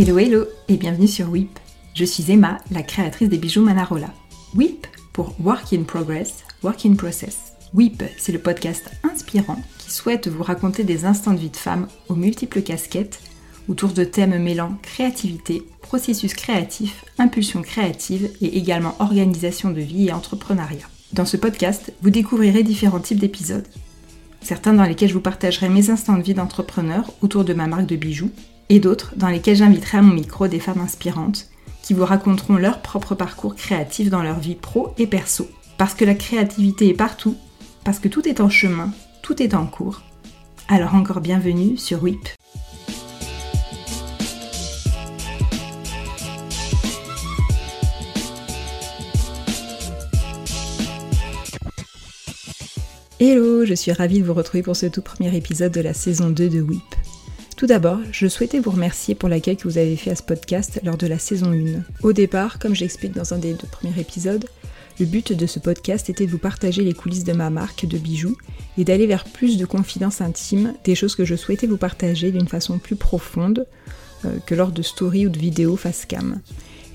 Hello hello et bienvenue sur WIP. Je suis Emma, la créatrice des bijoux Manarola. WIP pour Work in Progress, Work in Process. WIP, c'est le podcast inspirant qui souhaite vous raconter des instants de vie de femme aux multiples casquettes autour de thèmes mêlant créativité, processus créatif, impulsion créative et également organisation de vie et entrepreneuriat. Dans ce podcast, vous découvrirez différents types d'épisodes. Certains dans lesquels je vous partagerai mes instants de vie d'entrepreneur autour de ma marque de bijoux, et d'autres dans lesquels j'inviterai à mon micro des femmes inspirantes qui vous raconteront leur propre parcours créatif dans leur vie pro et perso. Parce que la créativité est partout, parce que tout est en chemin, tout est en cours. Alors encore bienvenue sur WIP. Hello, je suis ravie de vous retrouver pour ce tout premier épisode de la saison 2 de WIP. Tout d'abord, je souhaitais vous remercier pour l'accueil que vous avez fait à ce podcast lors de la saison 1. Au départ, comme j'explique dans un des deux premiers épisodes, le but de ce podcast était de vous partager les coulisses de ma marque de bijoux et d'aller vers plus de confidences intimes, des choses que je souhaitais vous partager d'une façon plus profonde euh, que lors de stories ou de vidéos face cam.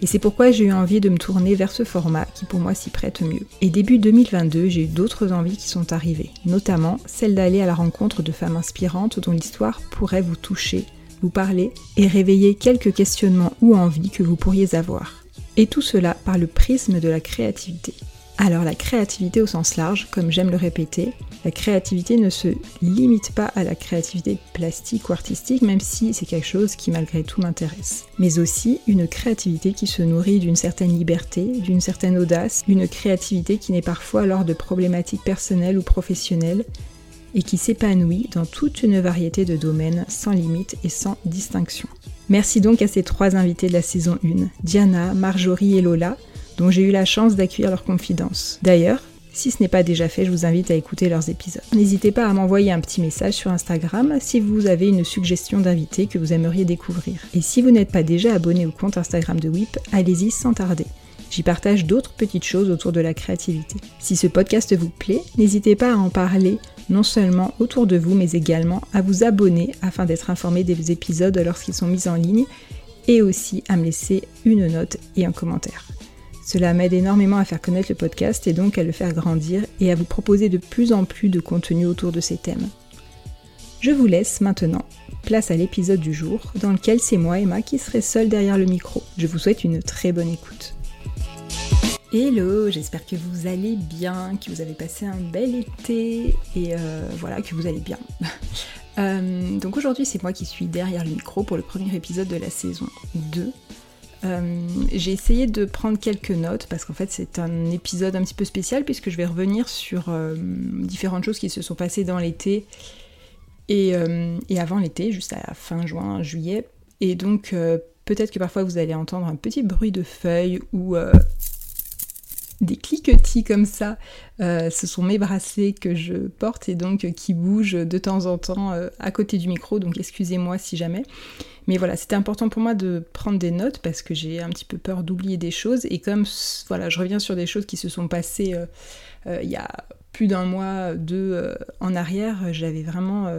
Et c'est pourquoi j'ai eu envie de me tourner vers ce format qui pour moi s'y prête mieux. Et début 2022, j'ai eu d'autres envies qui sont arrivées, notamment celle d'aller à la rencontre de femmes inspirantes dont l'histoire pourrait vous toucher, vous parler et réveiller quelques questionnements ou envies que vous pourriez avoir. Et tout cela par le prisme de la créativité. Alors la créativité au sens large, comme j'aime le répéter, la créativité ne se limite pas à la créativité plastique ou artistique, même si c'est quelque chose qui malgré tout m'intéresse. Mais aussi une créativité qui se nourrit d'une certaine liberté, d'une certaine audace, une créativité qui naît parfois lors de problématiques personnelles ou professionnelles et qui s'épanouit dans toute une variété de domaines sans limite et sans distinction. Merci donc à ces trois invités de la saison 1, Diana, Marjorie et Lola, dont j'ai eu la chance d'accueillir leurs confidences. D'ailleurs, si ce n'est pas déjà fait, je vous invite à écouter leurs épisodes. N'hésitez pas à m'envoyer un petit message sur Instagram si vous avez une suggestion d'invité que vous aimeriez découvrir. Et si vous n'êtes pas déjà abonné au compte Instagram de WIP, allez-y sans tarder. J'y partage d'autres petites choses autour de la créativité. Si ce podcast vous plaît, n'hésitez pas à en parler non seulement autour de vous, mais également à vous abonner afin d'être informé des épisodes lorsqu'ils sont mis en ligne et aussi à me laisser une note et un commentaire. Cela m'aide énormément à faire connaître le podcast et donc à le faire grandir et à vous proposer de plus en plus de contenu autour de ces thèmes. Je vous laisse maintenant place à l'épisode du jour dans lequel c'est moi Emma qui serai seule derrière le micro. Je vous souhaite une très bonne écoute. Hello, j'espère que vous allez bien, que vous avez passé un bel été et euh, voilà, que vous allez bien. Euh, donc aujourd'hui c'est moi qui suis derrière le micro pour le premier épisode de la saison 2 euh, j'ai essayé de prendre quelques notes parce qu'en fait c'est un épisode un petit peu spécial puisque je vais revenir sur euh, différentes choses qui se sont passées dans l'été et, euh, et, avant l'été, juste à fin juin, juillet. Et donc peut-être que parfois vous allez entendre un petit bruit de feuilles ou des cliquetis comme ça. ce sont mes bracelets que je porte et donc qui bougent de temps en temps à côté du micro, donc excusez-moi si jamais. Mais voilà, c'était important pour moi de prendre des notes parce que j'ai un petit peu peur d'oublier des choses. Et comme voilà, je reviens sur des choses qui se sont passées euh, euh, il y a plus d'un mois, deux euh, en arrière, j'avais vraiment,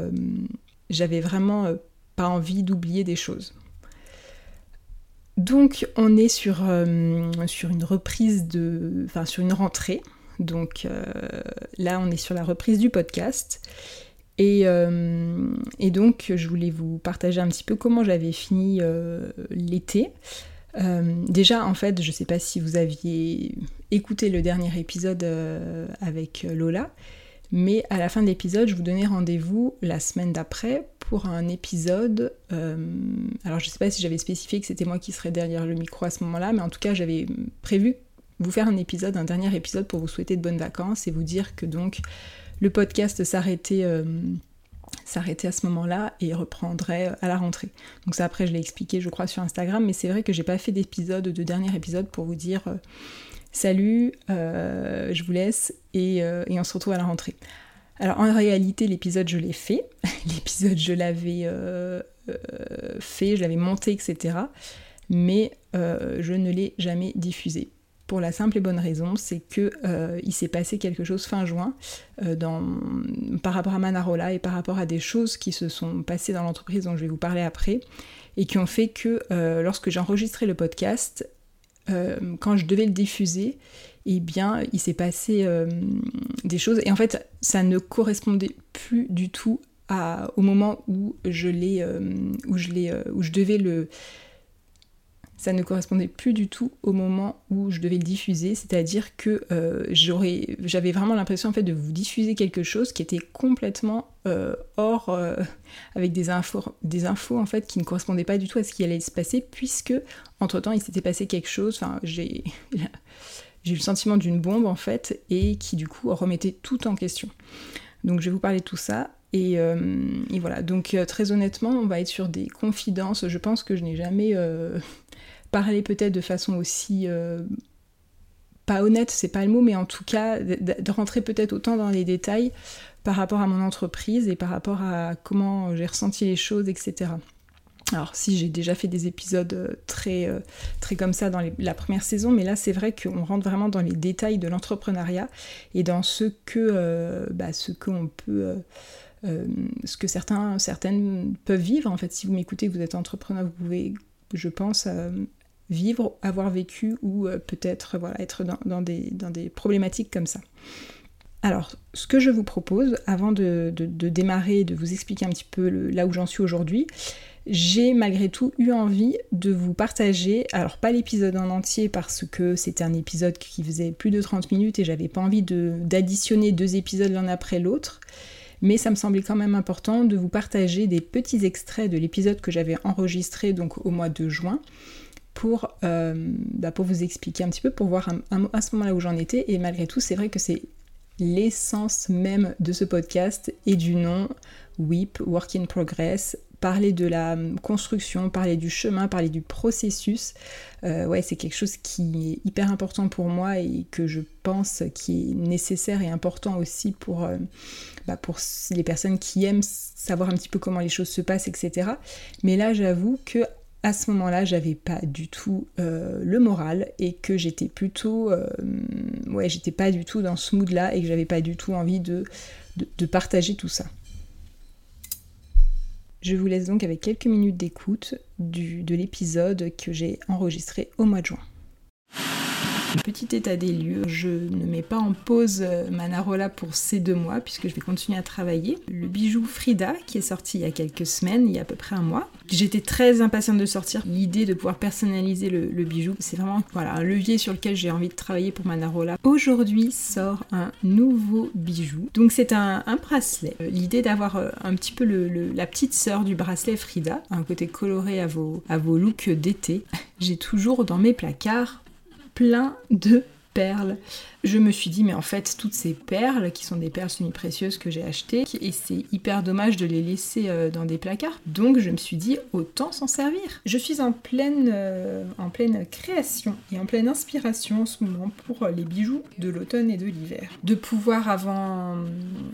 j'avais vraiment pas envie d'oublier des choses. Donc on est sur, sur une reprise de. Enfin sur une rentrée. Donc là on est sur la reprise du podcast. Euh, et, donc, je voulais vous partager un petit peu comment j'avais fini euh, l'été. Euh, déjà, en fait, je ne sais pas si vous aviez écouté le dernier épisode avec Lola, mais à la fin de l'épisode, je vous donnais rendez-vous la semaine d'après pour un épisode. alors, je sais pas si j'avais spécifié que c'était moi qui serais derrière le micro à ce moment-là, mais en tout cas, j'avais prévu vous faire un épisode, un dernier épisode pour vous souhaiter de bonnes vacances et vous dire que donc le podcast s'arrêtait euh, à ce moment-là et reprendrait euh, à la rentrée. Donc ça après je l'ai expliqué je crois sur Instagram, mais c'est vrai que j'ai pas fait d'épisode, de dernier épisode pour vous dire euh, salut, je vous laisse et, on se retrouve à la rentrée. Alors en réalité l'épisode je l'ai fait, l'épisode je l'avais fait, je l'avais monté, etc. Mais je ne l'ai jamais diffusé pour la simple et bonne raison, c'est que euh, il s'est passé quelque chose fin juin euh, dans, par rapport à Manarola et par rapport à des choses qui se sont passées dans l'entreprise dont je vais vous parler après, et qui ont fait que lorsque j'ai enregistré le podcast, quand je devais le diffuser, eh bien, il s'est passé des choses. Et en fait, ça ne correspondait plus du tout au moment où je l'ai, où je l'ai, où je devais le, ça ne correspondait plus du tout au moment où je devais le diffuser, c'est-à-dire que euh, j'avais vraiment l'impression en fait de vous diffuser quelque chose qui était complètement euh, hors, euh, avec des infos, des infos en fait qui ne correspondaient pas du tout à ce qui allait se passer, puisque entre temps il s'était passé quelque chose, enfin j'ai j'ai eu le sentiment d'une bombe en fait, et qui du coup remettait tout en question. Donc je vais vous parler de tout ça. Et, et voilà, donc très honnêtement, on va être sur des confidences. Je pense que je n'ai jamais parler peut-être de façon aussi euh, pas honnête, c'est pas le mot, mais en tout cas de, rentrer peut-être autant dans les détails par rapport à mon entreprise et par rapport à comment j'ai ressenti les choses, etc. Alors si j'ai déjà fait des épisodes euh, très, euh, très comme ça dans la première saison, mais là c'est vrai qu'on rentre vraiment dans les détails de l'entrepreneuriat et dans ce que bah, ce qu'on peut ce que certains certaines peuvent vivre en fait. Si vous m'écoutez, que vous êtes entrepreneur, vous pouvez, je pense, vivre, avoir vécu ou euh, peut-être voilà, être dans, des, dans, des, problématiques comme ça. Alors, ce que je vous propose, avant de, démarrer et de vous expliquer un petit peu là où j'en suis aujourd'hui, j'ai malgré tout eu envie de vous partager, alors pas l'épisode en entier parce que c'était un épisode qui faisait plus de 30 minutes et j'avais pas envie d'additionner deux épisodes l'un après l'autre, mais ça me semblait quand même important de vous partager des petits extraits de l'épisode que j'avais enregistré donc au mois de juin pour, euh, bah, pour vous expliquer un petit peu, pour voir à ce moment-là où j'en étais. Et malgré tout, c'est vrai que c'est l'essence même de ce podcast et du nom WIP, Work in Progress. Parler de la construction, parler du chemin, parler du processus, euh, ouais, c'est quelque chose qui est hyper important pour moi et que je pense qui est nécessaire et important aussi pour, euh, bah, pour les personnes qui aiment savoir un petit peu comment les choses se passent, etc. Mais là, j'avoue que à ce moment-là, j'avais pas du tout euh, le moral et que j'étais plutôt. Euh, ouais, j'étais pas du tout dans ce mood-là et que j'avais pas du tout envie de, de, partager tout ça. Je vous laisse donc avec quelques minutes d'écoute de l'épisode que j'ai enregistré au mois de juin. Petit état des lieux, je ne mets pas en pause euh, Manarola pour ces deux mois puisque je vais continuer à travailler. Le bijou Frida qui est sorti il y a quelques semaines, il y a à peu près un mois. J'étais très impatiente de sortir. L'idée de pouvoir personnaliser le, bijou, c'est vraiment voilà, un levier sur lequel j'ai envie de travailler pour Manarola. Aujourd'hui sort un nouveau bijou. Donc c'est un, bracelet. Euh, l'idée d'avoir euh, un petit peu la petite sœur du bracelet Frida, un côté coloré à vos, à vos looks d'été. J'ai toujours dans mes placards plein de perles. Je me suis dit, mais en fait, toutes ces perles, qui sont des perles semi-précieuses que j'ai achetées, et c'est hyper dommage de les laisser euh, dans des placards. Donc je me suis dit, autant s'en servir. Je suis en pleine, euh, création et en pleine inspiration en ce moment pour les bijoux de l'automne et de l'hiver. De pouvoir, avant,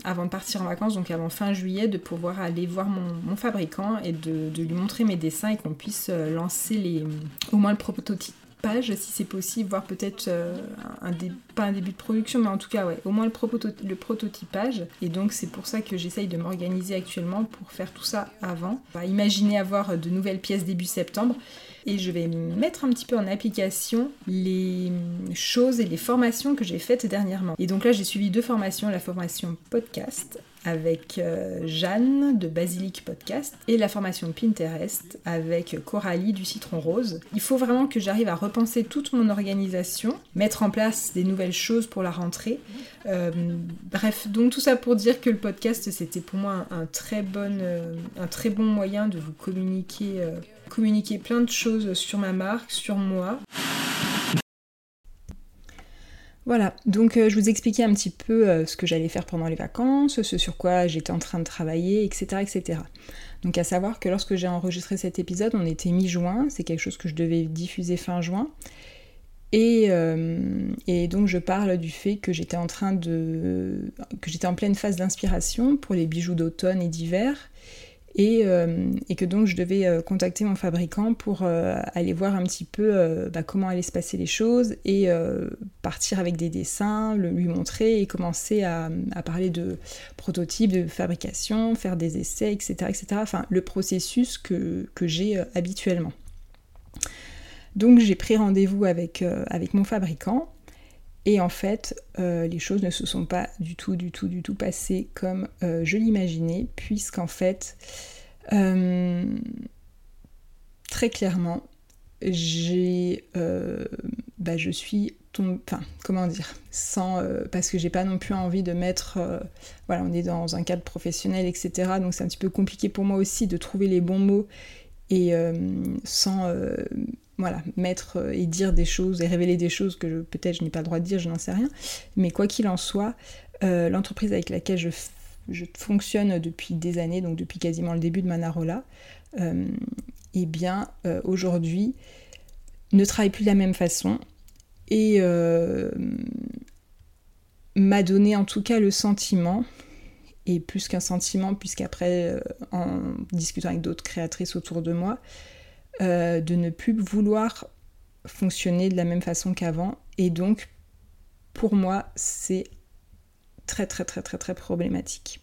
avant de partir en vacances, donc avant fin juillet, de pouvoir aller voir mon, fabricant et de, lui montrer mes dessins et qu'on puisse euh, lancer les, au moins le prototype si c'est possible, voire peut-être euh, un, pas un début de production, mais en tout cas, ouais, au moins le, prototypage. Et donc, c'est pour ça que j'essaye de m'organiser actuellement pour faire tout ça avant. Imaginer avoir de nouvelles pièces début septembre. Et je vais mettre un petit peu en application les choses et les formations que j'ai faites dernièrement. Et donc là, j'ai suivi deux formations, la formation podcast avec euh, Jeanne de Basilic Podcast et la formation Pinterest avec Coralie du Citron Rose. Il faut vraiment que j'arrive à repenser toute mon organisation, mettre en place des nouvelles choses pour la rentrée. Euh, bref, donc tout ça pour dire que le podcast c'était pour moi un, très bon, euh, un très bon moyen de vous communiquer, communiquer plein de choses sur ma marque, sur moi. Voilà, donc euh, je vous expliquais un petit peu euh, ce que j'allais faire pendant les vacances, ce sur quoi j'étais en train de travailler, etc., etc. Donc à savoir que lorsque j'ai enregistré cet épisode, on était mi-juin, c'est quelque chose que je devais diffuser fin juin. Et, euh, et, donc je parle du fait que j'étais en train de. que j'étais en pleine phase d'inspiration pour les bijoux d'automne et d'hiver et, que donc je devais contacter mon fabricant pour aller voir un petit peu bah, comment allaient se passer les choses et partir avec des dessins, le, lui montrer et commencer à, parler de prototypes, de fabrication, faire des essais, etc. etc. Enfin, le processus que, que j'ai habituellement. Donc j'ai pris rendez-vous avec, avec mon fabricant et en fait, euh, les choses ne se sont pas du tout, du tout, du tout passées comme euh, je l'imaginais, puisqu'en fait, euh, très clairement, j'ai, bah, je suis tombée, enfin, comment dire, sans, parce que j'ai pas non plus envie de mettre, voilà, on est dans un cadre professionnel, etc. Donc c'est un petit peu compliqué pour moi aussi de trouver les bons mots et sans voilà, mettre euh, et dire des choses et révéler des choses que peut-être je n'ai pas le droit de dire, je n'en sais rien. Mais quoi qu'il en soit, euh, l'entreprise avec laquelle je, fonctionne depuis des années, donc depuis quasiment le début de Manarola, euh, eh bien aujourd'hui ne travaille plus de la même façon et m'a donné en tout cas le sentiment, et plus qu'un sentiment, puisqu'après, en discutant avec d'autres créatrices autour de moi, euh, de ne plus vouloir fonctionner de la même façon qu'avant. Et donc, pour moi, c'est très très très très très problématique.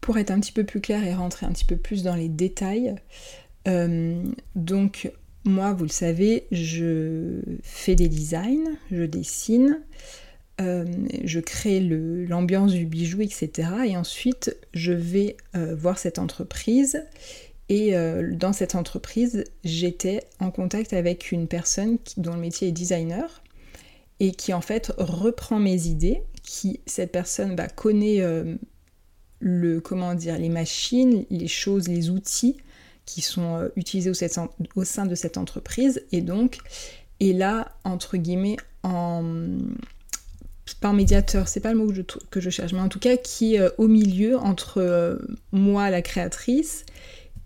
Pour être un petit peu plus clair et rentrer un petit peu plus dans les détails, euh, donc moi, vous le savez, je fais des designs, je dessine, euh, je crée l'ambiance du bijou, etc. Et ensuite, je vais voir cette entreprise et euh, dans cette entreprise, j'étais en contact avec une personne dont le métier est designer et qui en fait reprend mes idées, qui cette personne bah, connaît euh, le comment dire les machines, les choses, les outils qui sont euh, utilisés au, sein de cette entreprise. Et donc est là entre guillemets en médiateur, c'est pas le mot que je, que je, cherche, mais en tout cas qui est au milieu entre moi la créatrice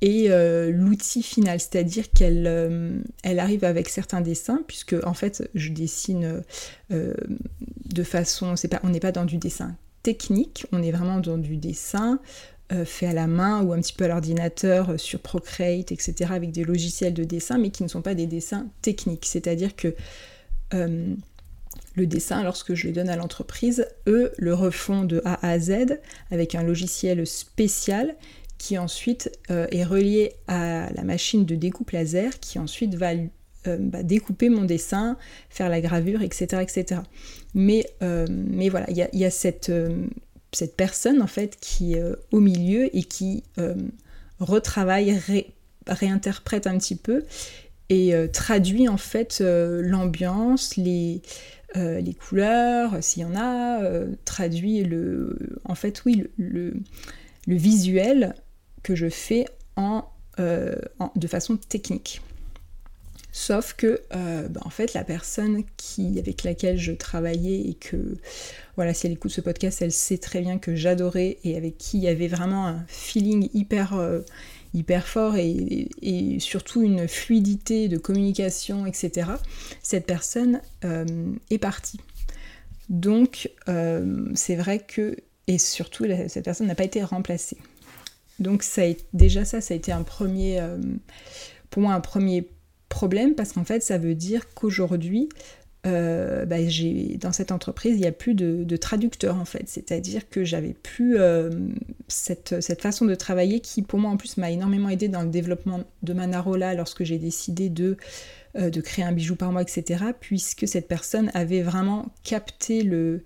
et euh, l'outil final, c'est-à-dire qu'elle euh, elle arrive avec certains dessins, puisque en fait je dessine euh, de façon, c'est pas, on n'est pas dans du dessin technique, on est vraiment dans du dessin fait à la main ou un petit peu à l'ordinateur sur Procreate, etc., avec des logiciels de dessin, mais qui ne sont pas des dessins techniques, c'est-à-dire que le dessin, lorsque je le donne à l'entreprise, eux le refont de A à Z avec un logiciel spécial qui ensuite euh, est relié à la machine de découpe laser qui ensuite va euh, bah, découper mon dessin, faire la gravure, etc. etc. Mais, euh, mais voilà, il y a, cette, cette, personne en fait qui est au milieu et qui retravaille, réinterprète un petit peu et traduit en fait l'ambiance, les, les couleurs, s'il y en a, traduit le, en fait oui, le, le visuel que je fais euh, en, de façon technique. Sauf que, euh, bah, en fait, la personne qui, avec laquelle je travaillais et que, voilà, si elle écoute ce podcast, elle sait très bien que j'adorais et avec qui il y avait vraiment un feeling hyper, euh, hyper fort et, surtout une fluidité de communication, etc. Cette personne est partie. Donc, c'est vrai que, et surtout, cette personne n'a pas été remplacée. Donc ça déjà ça, ça a été un premier, euh, pour moi un premier problème parce qu'en fait ça veut dire qu'aujourd'hui euh, bah, dans cette entreprise il n'y a plus de, traducteur en fait, c'est-à-dire que j'avais plus euh, cette, façon de travailler qui pour moi en plus m'a énormément aidé dans le développement de Manarola lorsque j'ai décidé de, de créer un bijou par mois, etc. Puisque cette personne avait vraiment capté le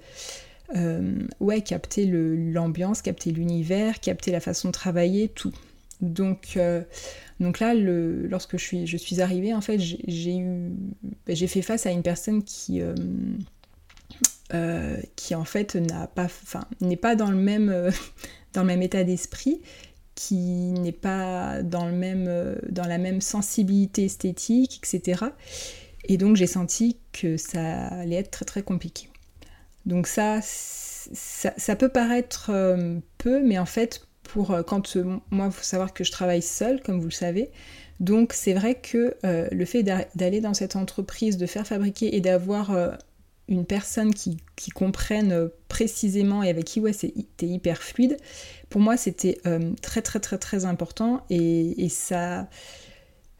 euh, ouais, capter l'ambiance, capter l'univers, capter la façon de travailler, tout. Donc, euh, donc là, lorsque je suis, je suis arrivée, en fait, j'ai eu, ben, j'ai fait face à une personne qui, euh, qui en fait n'a pas, enfin, n'est pas dans le même, dans le même état d'esprit, qui n'est pas dans le même, dans la même sensibilité esthétique, etc. Et donc j'ai senti que ça allait être très très compliqué. Donc ça, ça, peut paraître euh, peu, mais en fait, pour euh, quand euh, moi, il faut savoir que je travaille seule, comme vous le savez. Donc c'est vrai que le fait d'aller dans cette entreprise, de faire fabriquer et d'avoir une personne qui, comprenne précisément et avec qui ouais, c'était hyper fluide, pour moi c'était très très très très important et, ça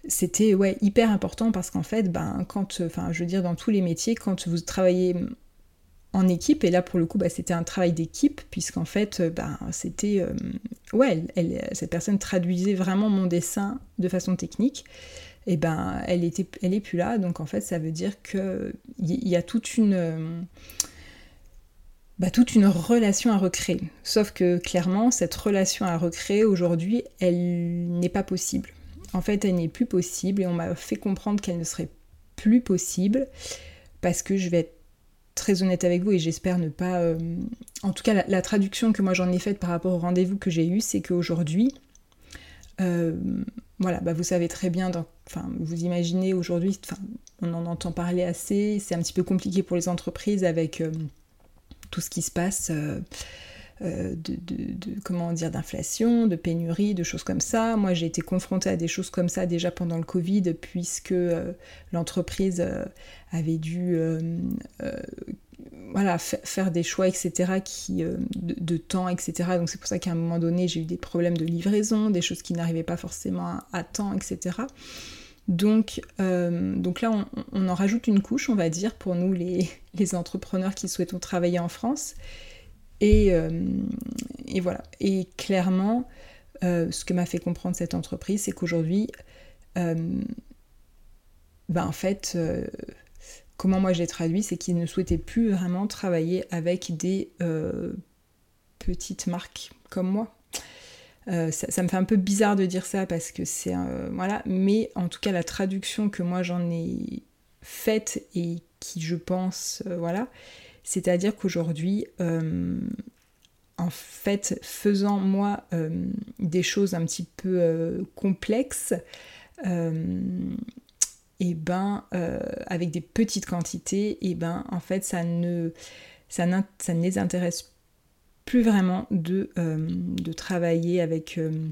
c'était ouais hyper important parce qu'en fait ben quand enfin je veux dire dans tous les métiers quand vous travaillez en équipe. Et là pour le coup bah, c'était un travail d'équipe puisqu'en fait ben, c'était ouais cette personne traduisait vraiment mon dessin de façon technique. Et ben elle était elle est plus là. Donc en fait ça veut dire que il y, a toute une bah, toute une relation à recréer. Sauf que clairement cette relation à recréer aujourd'hui elle n'est pas possible. En fait elle n'est plus possible. Et on m'a fait comprendre qu'elle ne serait plus possible parce que je vais être très honnête avec vous et j'espère ne pas euh, en tout cas la, traduction que moi j'en ai faite par rapport au rendez-vous que j'ai eu c'est qu'aujourd'hui euh, voilà, bah vous savez très bien, enfin, vous imaginez aujourd'hui, on en entend parler assez, c'est un petit peu compliqué pour les entreprises avec euh, tout ce qui se passe. Euh, de, comment dire d'inflation, de pénurie, de choses comme ça. Moi j'ai été confrontée à des choses comme ça déjà pendant le Covid puisque l'entreprise avait dû faire des choix, etc., qui, euh, de, temps, etc. Donc c'est pour ça qu'à un moment donné, j'ai eu des problèmes de livraison, des choses qui n'arrivaient pas forcément à, temps, etc. Donc, euh, donc là, on, en rajoute une couche, on va dire, pour nous, les, entrepreneurs qui souhaitons travailler en France. Et, euh, et voilà. Et clairement, ce que m'a fait comprendre cette entreprise, c'est qu'aujourd'hui, ben en fait comment moi j'ai traduit, c'est qu'ils ne souhaitaient plus vraiment travailler avec des euh, petites marques comme moi. Euh, ça, me fait un peu bizarre de dire ça parce que c'est voilà, mais en tout cas la traduction que moi j'en ai faite et qui je pense euh, voilà, c'est-à-dire qu'aujourd'hui en fait faisant moi des choses un petit peu complexes et ben euh, avec des petites quantités, et ben en fait ça ne, ça, ça ne les intéresse plus vraiment de, euh, de travailler avec, euh,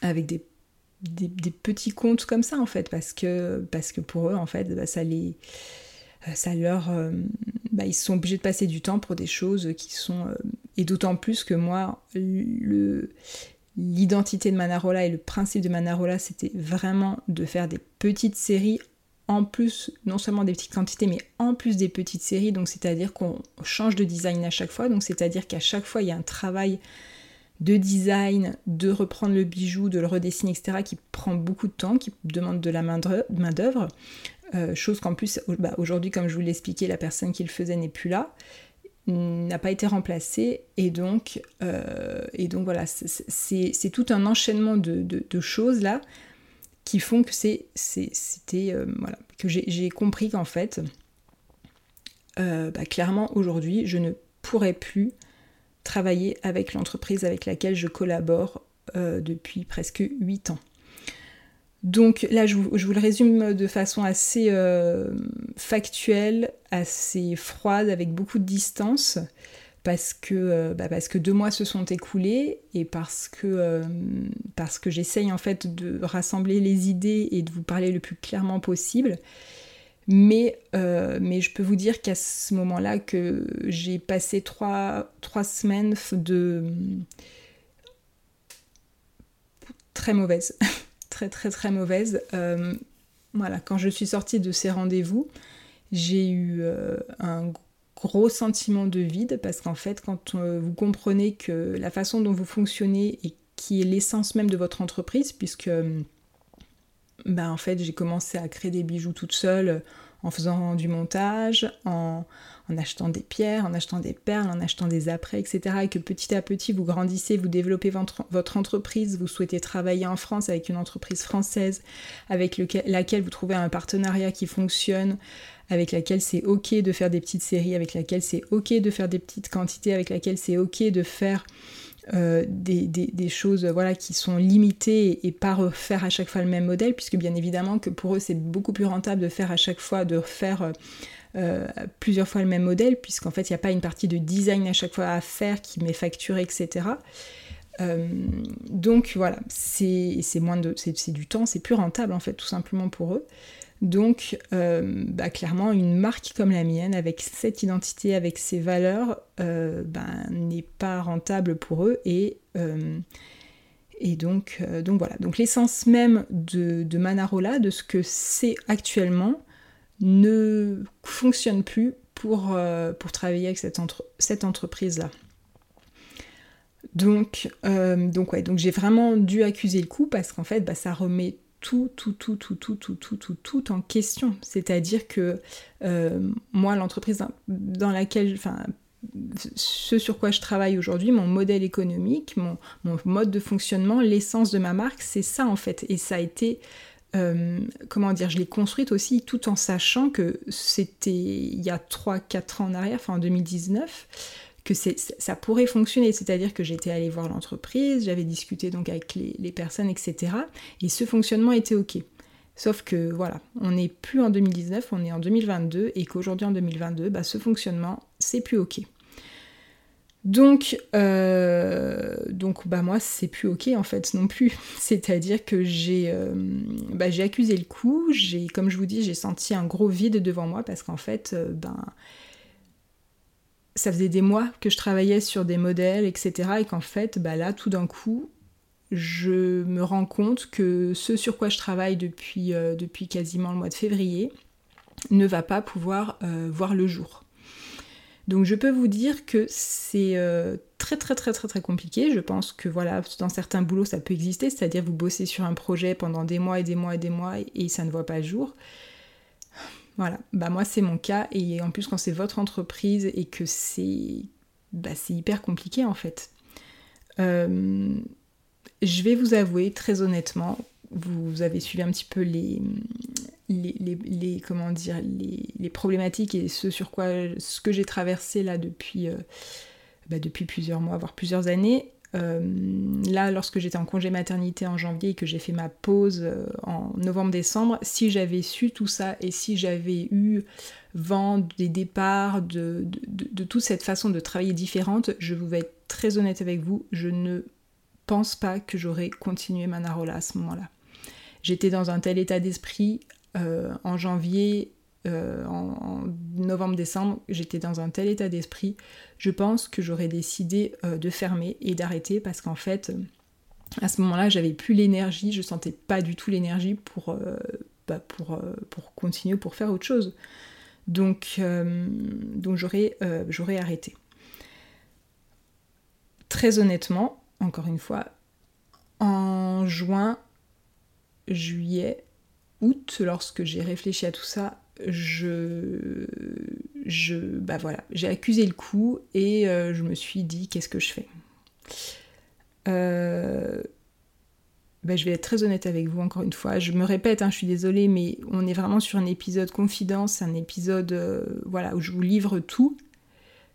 avec des, des, petits comptes comme ça en fait, parce que, parce que pour eux en fait bah, ça les ça leur bah, ils sont obligés de passer du temps pour des choses qui sont et d'autant plus que moi l'identité de Manarola et le principe de Manarola, c'était vraiment de faire des petites séries en plus, non seulement des petites quantités, mais en plus des petites séries. Donc, c'est-à-dire qu'on change de design à chaque fois. Donc, c'est-à-dire qu'à chaque fois, il y a un travail de design, de reprendre le bijou, de le redessiner, etc., qui prend beaucoup de temps, qui demande de la main-d'œuvre. Euh, chose qu'en plus, bah, aujourd'hui, comme je vous l'expliquais, la personne qui le faisait n'est plus là n'a pas été remplacé et donc, euh, et donc voilà, c'est tout un enchaînement de, choses là qui font que c'est c'était euh, voilà que j'ai compris qu'en fait bah, clairement aujourd'hui je ne pourrais plus travailler avec l'entreprise avec laquelle je collabore depuis presque 8 ans. Donc là, je vous, le résume de façon assez euh, factuelle, assez froide, avec beaucoup de distance, parce que, euh, bah, parce que deux mois se sont écoulés et parce que, euh, parce que j'essaye en fait de rassembler les idées et de vous parler le plus clairement possible. Mais, mais je peux vous dire qu'à ce moment-là, que j'ai passé trois, trois semaines de très mauvaises. très très mauvaise. Euh, voilà, quand je suis sortie de ces rendez-vous, j'ai eu euh, un gros sentiment de vide parce qu'en fait, quand euh, vous comprenez que la façon dont vous fonctionnez et qui est l'essence même de votre entreprise, puisque ben, en fait j'ai commencé à créer des bijoux toute seule en faisant du montage, en, achetant des pierres, en achetant des perles, en achetant des apprêts, etc. Et que petit à petit vous grandissez, vous développez votre, entreprise, vous souhaitez travailler en France avec une entreprise française avec laquelle vous trouvez un partenariat qui fonctionne, avec laquelle c'est ok de faire des petites séries, avec laquelle c'est ok de faire des petites quantités, avec laquelle c'est ok de faire euh, des, choses voilà, qui sont limitées et pas refaire à chaque fois le même modèle, puisque bien évidemment que pour eux c'est beaucoup plus rentable de faire à chaque fois, de refaire euh, euh, plusieurs fois le même modèle, puisqu'en fait il n'y a pas une partie de design à chaque fois à faire qui m'est facturée, etc. donc voilà, c'est moins de, c'est du temps, c'est plus rentable en fait, tout simplement pour eux. Donc, bah, clairement, une marque comme la mienne, avec cette identité, avec ces valeurs, ben, n'est pas rentable pour eux et et donc, euh, donc voilà. Donc l'essence même de, Manarola, de ce que c'est actuellement, ne fonctionne plus pour, euh, travailler avec cette, entreprise-là. Donc, euh, donc, ouais, donc j'ai vraiment dû accuser le coup parce qu'en fait, bah, ça remet tout, tout, tout, tout, tout, tout, tout, tout, tout en question. C'est-à-dire que moi, l'entreprise dans laquelle, enfin, ce sur quoi je travaille aujourd'hui, mon modèle économique, mon, mode de fonctionnement, l'essence de ma marque, c'est ça en fait. Et ça a été, euh, comment dire, je l'ai construite aussi tout en sachant que c'était il y a 3-4 ans en arrière, enfin en 2019, que ça pourrait fonctionner. C'est-à-dire que j'étais allée voir l'entreprise, j'avais discuté donc avec les, personnes, etc. Et ce fonctionnement était OK. Sauf que voilà, on n'est plus en 2019, on est en 2022 et qu'aujourd'hui en 2022, bah, ce fonctionnement, c'est plus OK. Donc, euh, donc bah moi, c'est plus ok en fait non plus. C'est-à-dire que j'ai euh, bah, accusé le coup, j'ai, comme je vous dis, j'ai senti un gros vide devant moi parce qu'en fait, euh, ben, ça faisait des mois que je travaillais sur des modèles, etc. Et qu'en fait, bah là, tout d'un coup, je me rends compte que ce sur quoi je travaille depuis, depuis quasiment le mois de février ne va pas pouvoir voir le jour. Donc je peux vous dire que c'est euh, très très très très très compliqué. Je pense que voilà, dans certains boulots ça peut exister, c'est-à-dire vous bossez sur un projet pendant des mois et des mois et des mois et, ça ne voit pas le jour. Voilà, bah moi c'est mon cas et en plus quand c'est votre entreprise et que c'est bah, hyper compliqué en fait. Euh, je vais vous avouer très honnêtement, vous avez suivi un petit peu les, les, comment dire, les, problématiques et ce sur quoi ce que j'ai traversé là depuis, euh, bah, depuis plusieurs mois, voire plusieurs années. Euh, là, lorsque j'étais en congé maternité en janvier et que j'ai fait ma pause euh, en novembre-décembre, si j'avais su tout ça et si j'avais eu vent des départs, de, de, toute cette façon de travailler différente, je vais être très honnête avec vous, je ne pense pas que j'aurais continué Manarola à ce moment-là. J'étais dans un tel état d'esprit euh, en janvier, euh, en, novembre-décembre, j'étais dans un tel état d'esprit, je pense que j'aurais décidé euh, de fermer et d'arrêter parce qu'en fait, à ce moment-là, j'avais plus l'énergie, je sentais pas du tout l'énergie pour, bah, pour, pour continuer, pour faire autre chose. Donc, donc j'aurais, j'aurais arrêté. Très honnêtement, encore une fois, en juin, juillet, lorsque j'ai réfléchi à tout ça, je, je bah voilà, j'ai accusé le coup et euh, je me suis dit qu'est-ce que je fais? Euh, bah, je vais être très honnête avec vous encore une fois. Je me répète, hein, je suis désolée, mais on est vraiment sur un épisode confidence, un épisode euh, voilà où je vous livre tout.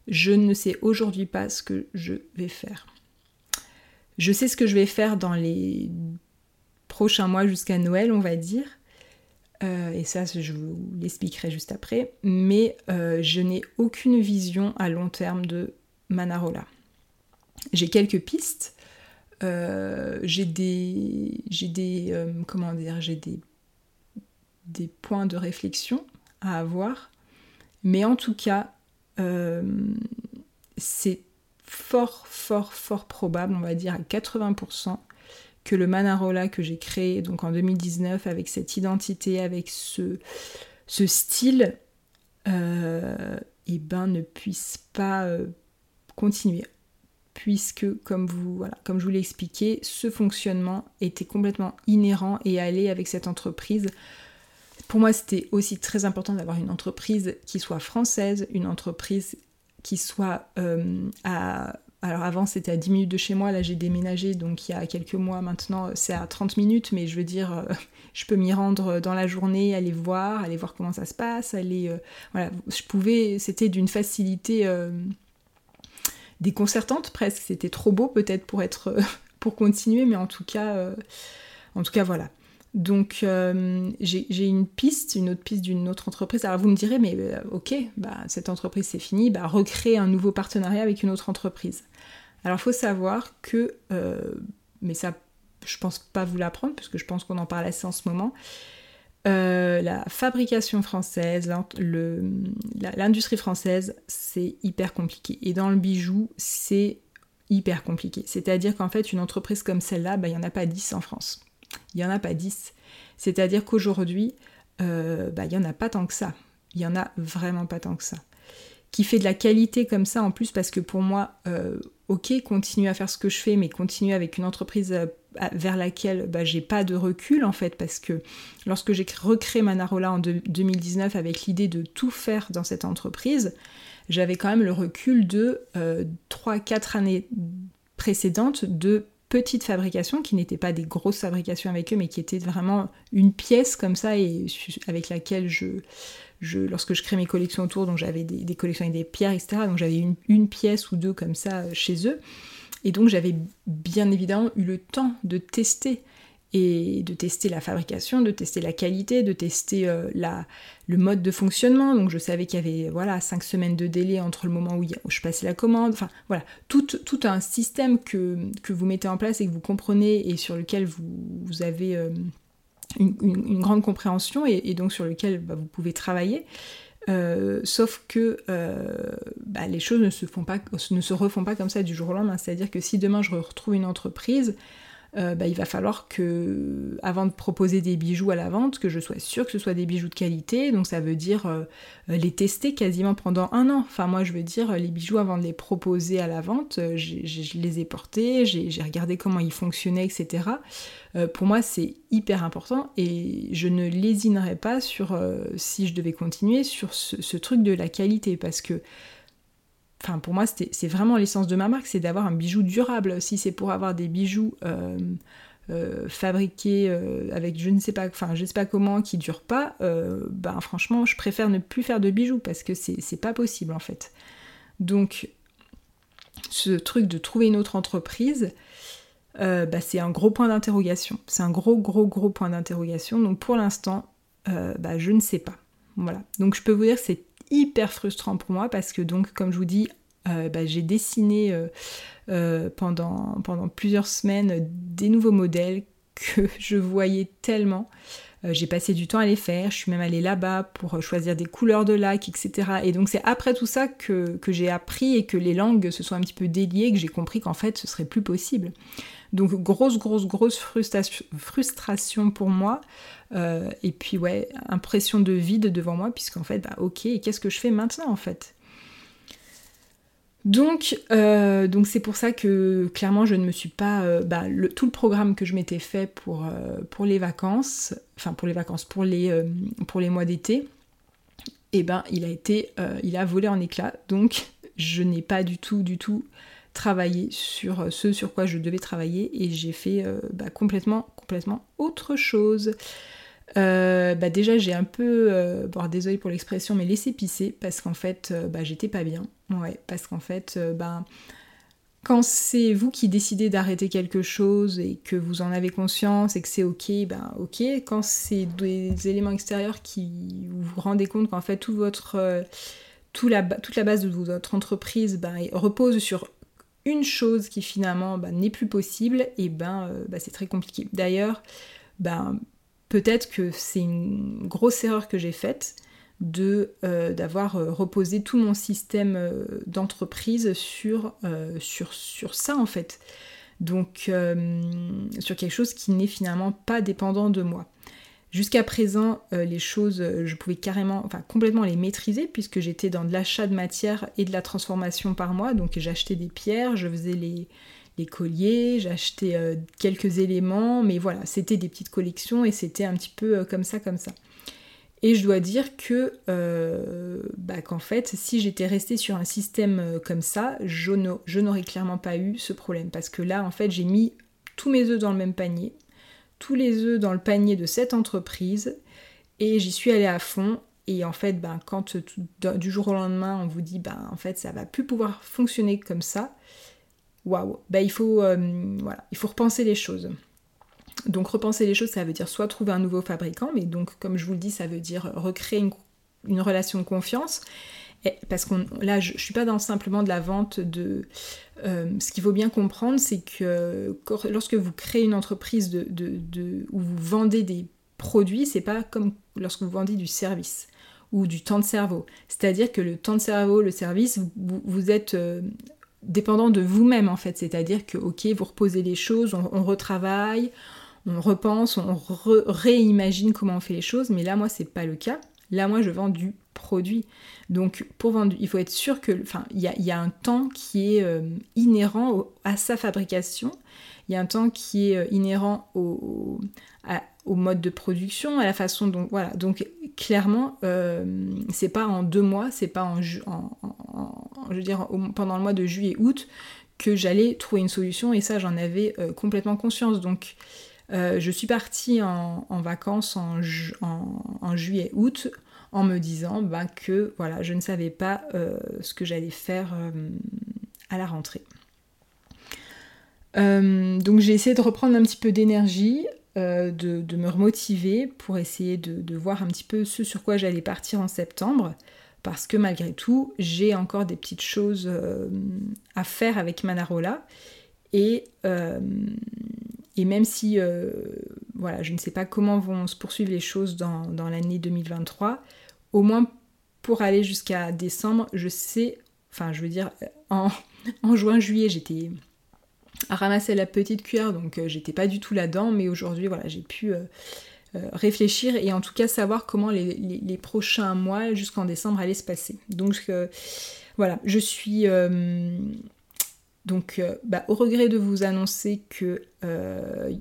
Je ne sais aujourd'hui pas ce que je vais faire. Je sais ce que je vais faire dans les prochains mois jusqu'à Noël, on va dire. Euh, et ça je vous l'expliquerai juste après, mais euh, je n'ai aucune vision à long terme de Manarola. J'ai quelques pistes, euh, j'ai des, j'ai des, comment dire, j'ai des, des points de réflexion à avoir, mais en tout cas, c'est fort, fort, fort probable, on va dire à 80%, que le Manarola que j'ai créé donc en 2019 avec cette identité, avec ce, style, euh, eh ben, ne puisse pas euh, continuer. Puisque, comme, vous, voilà, comme je vous l'ai expliqué, ce fonctionnement était complètement inhérent et allait avec cette entreprise. Pour moi, c'était aussi très important d'avoir une entreprise qui soit française, une entreprise qui soit euh, à alors avant c'était à 10 minutes de chez moi, là j'ai déménagé donc il y a quelques mois maintenant c'est à 30 minutes. Mais je veux dire euh, je peux m'y rendre dans la journée, aller voir, aller voir comment ça se passe, aller euh, voilà, je pouvais c'était d'une facilité euh, déconcertante presque, c'était trop beau peut-être pour être pour continuer. Mais en tout cas en tout cas voilà. Donc euh, j'ai une piste, une autre piste d'une autre entreprise. Alors vous me direz, mais euh, ok, bah, cette entreprise c'est fini, bah, recréer un nouveau partenariat avec une autre entreprise. Alors il faut savoir que, mais ça je pense pas vous l'apprendre, parce que je pense qu'on en parle assez en ce moment, la fabrication française, l'industrie française, c'est hyper compliqué. Et dans le bijou, c'est hyper compliqué. C'est-à-dire qu'en fait, une entreprise comme celle-là, bah, il n'y en a pas 10 en France. Il n'y en a pas 10. C'est-à-dire qu'aujourd'hui, euh, bah, il n'y en a pas tant que ça. Il n'y en a vraiment pas tant que ça. Qui fait de la qualité comme ça en plus, parce que pour moi, euh, ok, continuer à faire ce que je fais, mais continuer avec une entreprise euh, vers laquelle bah, j'ai pas de recul en fait, parce que lorsque j'ai recréé Manarola en 2019 avec l'idée de tout faire dans cette entreprise, j'avais quand même le recul de 3-4 années précédentes de petites fabrications qui n'étaient pas des grosses fabrications avec eux, mais qui étaient vraiment une pièce comme ça et avec laquelle je, lorsque je crée mes collections autour, donc j'avais des, collections avec des pierres, etc. Donc j'avais une, une, pièce ou deux comme ça euh, chez eux. Et donc j'avais bien évidemment eu le temps de tester et de tester la fabrication, de tester la qualité, de tester euh, le mode de fonctionnement. Donc je savais qu'il y avait voilà cinq semaines de délai entre le moment où, je passais la commande. Enfin voilà, tout, un système que, que, vous mettez en place et que vous comprenez et sur lequel vous, vous avez euh, une, grande compréhension et, donc sur lequel bah, vous pouvez travailler. Euh, sauf que bah, les choses ne se, font pas, ne se refont pas comme ça du jour au lendemain. C'est-à-dire que si demain je retrouve une entreprise, euh, bah, il va falloir que, avant de proposer des bijoux à la vente, que je sois sûre que ce soit des bijoux de qualité. Donc ça veut dire euh, les tester quasiment pendant un an. Enfin moi je veux dire les bijoux avant de les proposer à la vente, euh, je les ai portés, j'ai regardé comment ils fonctionnaient, etc. pour moi c'est hyper important et je ne lésinerai pas sur, si je devais continuer, sur ce truc de la qualité parce que enfin pour moi c'est vraiment l'essence de ma marque, c'est d'avoir un bijou durable. Si c'est pour avoir des bijoux euh, euh, fabriqués euh, avec je ne sais pas, enfin je sais pas comment, qui durent pas, ben franchement je préfère ne plus faire de bijoux parce que c'est pas possible en fait. Donc ce truc de trouver une autre entreprise, bah, c'est un gros point d'interrogation. C'est un gros gros gros point d'interrogation. Donc pour l'instant, bah, je ne sais pas. Voilà. Donc je peux vous dire que c'est hyper frustrant pour moi parce que donc comme je vous dis euh, bah, j'ai dessiné euh, euh, pendant, pendant plusieurs semaines des nouveaux modèles que je voyais tellement. j'ai passé du temps à les faire, je suis même allée là-bas pour choisir des couleurs de lac, etc. Et donc c'est après tout ça que, que j'ai appris et que les langues se sont un petit peu déliées, que j'ai compris qu'en fait ce serait plus possible. Donc grosse, grosse, grosse frustration, pour moi. Euh, et puis ouais, impression de vide devant moi, puisqu'en fait, bah ok, qu'est-ce que je fais maintenant en fait? Donc, euh, donc c'est pour ça que clairement je ne me suis pas euh, bah, tout le programme que je m'étais fait pour, les vacances, enfin pour les vacances, pour les, pour les mois d'été, et eh ben il a été, il a volé en éclats. Donc je n'ai pas du tout, du tout travaillé sur ce sur quoi je devais travailler et j'ai fait bah, complètement, complètement autre chose. Euh, bah déjà j'ai un peu, euh, bon désolé pour l'expression, mais laissé pisser parce qu'en fait euh, bah, j'étais pas bien. Ouais, parce qu'en fait, quand c'est vous qui décidez d'arrêter quelque chose et que vous en avez conscience et que c'est ok, ben ok. Quand c'est des éléments extérieurs qui vous vous rendez compte qu'en fait tout votre, la, toute la base de votre entreprise repose sur une chose qui finalement ben, n'est plus possible, et ben, ben c'est très compliqué. D'ailleurs, ben peut-être que c'est une grosse erreur que j'ai faite de euh, d'avoir euh, reposé tout mon système euh, d'entreprise sur, sur, ça en fait. Donc sur quelque chose qui n'est finalement pas dépendant de moi. Jusqu'à présent, les choses, je pouvais carrément, enfin complètement les maîtriser puisque j'étais dans de l'achat de matière et de la transformation par mois. Donc j'achetais des pierres, je faisais les, colliers, j'achetais euh, quelques éléments, mais voilà, c'était des petites collections et c'était un petit peu euh, comme ça, comme ça. Et je dois dire que, euh, bah, qu'en fait, si j'étais restée sur un système comme ça, je n'aurais clairement pas eu ce problème. Parce que là, en fait, j'ai mis tous mes œufs dans le même panier, tous les œufs dans le panier de cette entreprise, et j'y suis allée à fond. Et en fait, ben, quand du jour au lendemain, on vous dit, ben, en fait, ça va plus pouvoir fonctionner comme ça, waouh, bah, il, faut, euh, voilà, il faut repenser les choses. Donc repenser les choses, ça veut dire soit trouver un nouveau fabricant, mais donc comme je vous le dis, ça veut dire recréer une, relation de confiance. Parce qu'on là, je, ne suis pas dans simplement de la vente de. Euh, ce qu'il faut bien comprendre, c'est que lorsque vous créez une entreprise de, de, où vous vendez des produits, c'est pas comme lorsque vous vendez du service ou du temps de cerveau. C'est-à-dire que le temps de cerveau, le service, vous, êtes euh, dépendant de vous-même en fait. C'est-à-dire que, ok, vous reposez les choses, on, retravaille, on repense, on réimagine comment on fait les choses, mais là, moi, c'est pas le cas. Là, moi, je vends du produit. Donc, pour vendre, il faut être sûr que, enfin, il y a, un temps qui est euh, inhérent à sa fabrication. Il y a un temps qui est euh, inhérent au, mode de production, à la façon dont, voilà. Donc, clairement, euh, c'est pas en deux mois, c'est pas en, je veux dire, pendant le mois de juillet-août que j'allais trouver une solution. Et ça, j'en avais complètement conscience. Donc, je suis partie en, vacances en, en juillet-août en me disant ben, que voilà, je ne savais pas euh, ce que j'allais faire euh, à la rentrée. Euh, donc j'ai essayé de reprendre un petit peu d'énergie, de, me remotiver pour essayer de, voir un petit peu ce sur quoi j'allais partir en septembre, parce que malgré tout, j'ai encore des petites choses à faire avec Manarola. Et, et même si voilà, je ne sais pas comment vont se poursuivre les choses dans, dans l'année 2023, au moins pour aller jusqu'à décembre, je sais, enfin je veux dire, en, juin, juillet, j'étais à ramasser la petite cuillère, donc euh, j'étais pas du tout là-dedans, mais aujourd'hui, voilà, j'ai pu euh, euh, réfléchir et en tout cas savoir comment les, prochains mois jusqu'en décembre allaient se passer. Donc voilà, je suis donc bah, au regret de vous annoncer que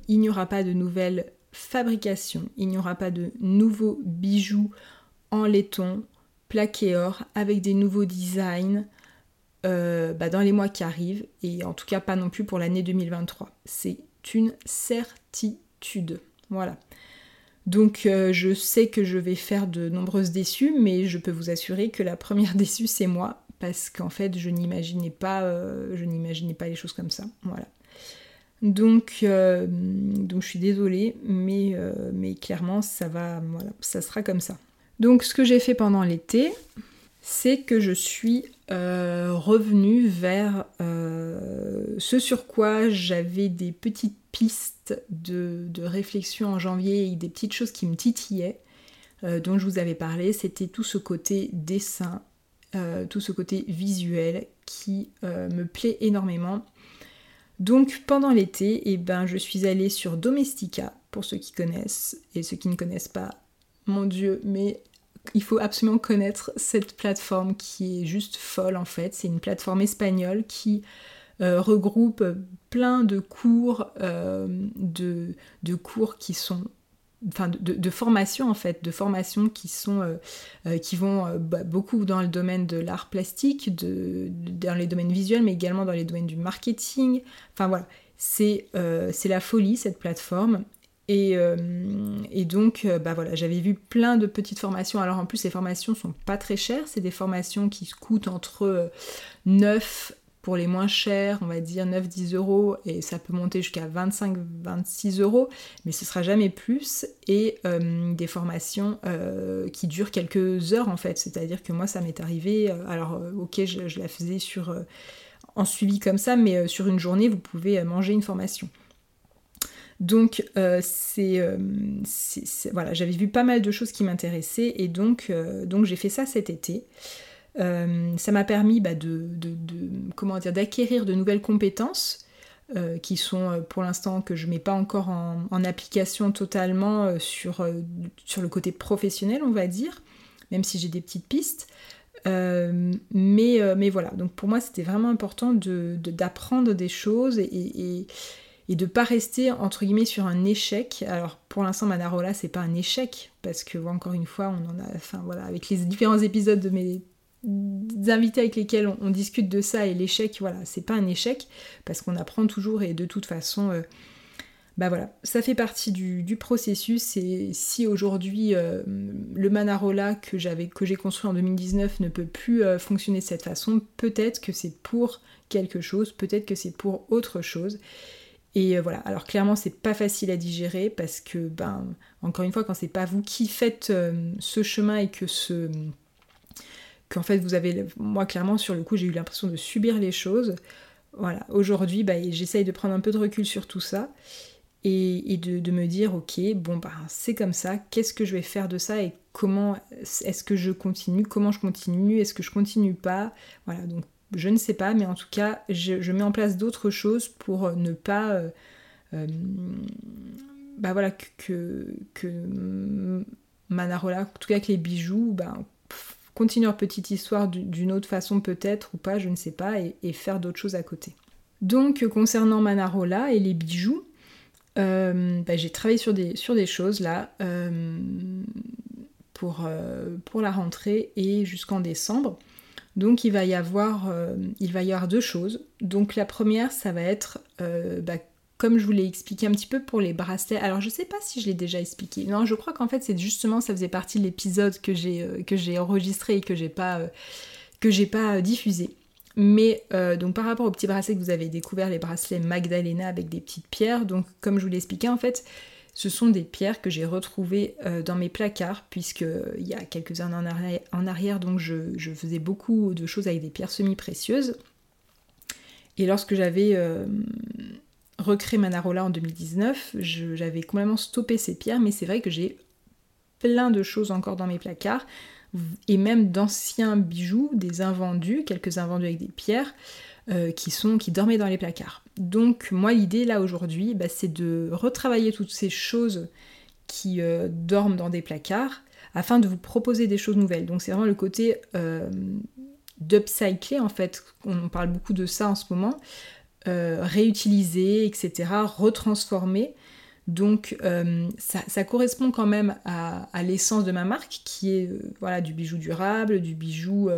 il n'y aura pas de nouvelles fabrications, il n'y aura pas de nouveaux bijoux en laiton, plaqué or, avec des nouveaux designs euh, bah, dans les mois qui arrivent, et en tout cas pas non plus pour l'année 2023. C'est une certitude. Voilà. Donc euh, je sais que je vais faire de nombreuses déçues, mais je peux vous assurer que la première déçue c'est moi, parce qu'en fait je n'imaginais pas, euh, je n'imaginais pas les choses comme ça. Voilà. Donc, donc je suis désolée, mais, mais clairement ça va, voilà, ça sera comme ça. Donc ce que j'ai fait pendant l'été, c'est que je suis euh, revenue vers euh, ce sur quoi j'avais des petites pistes de, réflexion en janvier et des petites choses qui me titillaient, euh, dont je vous avais parlé. C'était tout ce côté dessin, tout ce côté visuel qui me plaît énormément. Donc pendant l'été, eh ben, je suis allée sur Domestika, pour ceux qui connaissent, et ceux qui ne connaissent pas, mon dieu, mais il faut absolument connaître cette plateforme qui est juste folle en fait. C'est une plateforme espagnole qui euh, regroupe plein de cours, euh, de, cours qui sont enfin de, formations en fait, de formations qui sont euh, qui vont bah, beaucoup dans le domaine de l'art plastique, de, dans les domaines visuels, mais également dans les domaines du marketing. Enfin voilà, c'est la folie cette plateforme euh, et, donc, euh, bah voilà, j'avais vu plein de petites formations. Alors en plus, ces formations sont pas très chères. C'est des formations qui coûtent entre 9 euh, pour les moins chers, on va dire 9-10 euros, et ça peut monter jusqu'à 25-26 euros, mais ce sera jamais plus. Et des formations qui durent quelques heures en fait. C'est-à-dire que moi, ça m'est arrivé. alors, ok, je, je, la faisais sur en suivi comme ça, mais sur une journée, vous pouvez manger une formation. Donc euh, euh, c'est, voilà, j'avais vu pas mal de choses qui m'intéressaient et donc, euh, donc j'ai fait ça cet été. ça m'a permis bah, de, comment dire, d'acquérir de nouvelles compétences qui sont pour l'instant que je ne mets pas encore en, application totalement sur, sur le côté professionnel, on va dire, même si j'ai des petites pistes. mais, mais voilà, donc pour moi c'était vraiment important d'apprendre des choses et de pas rester entre guillemets sur un échec. Alors pour l'instant Manarola c'est pas un échec parce que encore une fois on en a, enfin voilà, avec les différents épisodes de mes invités avec lesquels on, discute de ça et l'échec, voilà, c'est pas un échec parce qu'on apprend toujours et de toute façon, euh, bah voilà, ça fait partie du, processus et si aujourd'hui euh, le Manarola que j'avais que j'ai construit en 2019 ne peut plus euh, fonctionner de cette façon, peut-être que c'est pour quelque chose, peut-être que c'est pour autre chose. Et euh, voilà, alors clairement c'est pas facile à digérer parce que, ben, encore une fois, quand c'est pas vous qui faites euh, ce chemin et que ce qu'en fait vous avez, moi clairement sur le coup j'ai eu l'impression de subir les choses. Voilà, aujourd'hui bah, j'essaye de prendre un peu de recul sur tout ça et, de, me dire ok bon bah c'est comme ça, qu'est-ce que je vais faire de ça et comment est-ce que je continue, comment je continue, est-ce que je continue pas, voilà. Donc je ne sais pas mais en tout cas je, mets en place d'autres choses pour ne pas euh, euh, bah voilà que, que Manarola, en tout cas que les bijoux, bah, continuer leur petite histoire d'une autre façon peut-être ou pas, je ne sais pas, et, faire d'autres choses à côté. Donc concernant Manarola et les bijoux, euh, bah, j'ai travaillé sur des, sur des choses là euh, pour, euh, pour la rentrée et jusqu'en décembre. Donc il va y avoir il va y avoir deux choses. Donc la première ça va être bah, comme je vous l'ai expliqué un petit peu pour les bracelets. Alors je sais pas si je l'ai déjà expliqué. Non, je crois qu'en fait c'est justement ça faisait partie de l'épisode que j'ai euh, enregistré et que j'ai pas euh, pas euh, diffusé. Mais donc par rapport aux petits bracelets que vous avez découvert, les bracelets Magdalena avec des petites pierres, donc comme je vous l'ai expliqué en fait, ce sont des pierres que j'ai retrouvées dans mes placards, puisque il y a quelques années en arrière, donc je, faisais beaucoup de choses avec des pierres semi-précieuses. Et lorsque j'avais recréé Manarola en 2019, j'avais complètement stoppé ces pierres, mais c'est vrai que j'ai plein de choses encore dans mes placards, et même d'anciens bijoux, des invendus, quelques invendus avec des pierres, euh, qui, sont, qui dormaient dans les placards. Donc moi l'idée là aujourd'hui, bah, c'est de retravailler toutes ces choses qui euh, dorment dans des placards, afin de vous proposer des choses nouvelles. Donc c'est vraiment le côté euh, d'upcycler en fait, on parle beaucoup de ça en ce moment, réutiliser, etc., retransformer. Donc euh, ça, correspond quand même à, l'essence de ma marque, qui est euh, voilà, du bijou durable, du bijou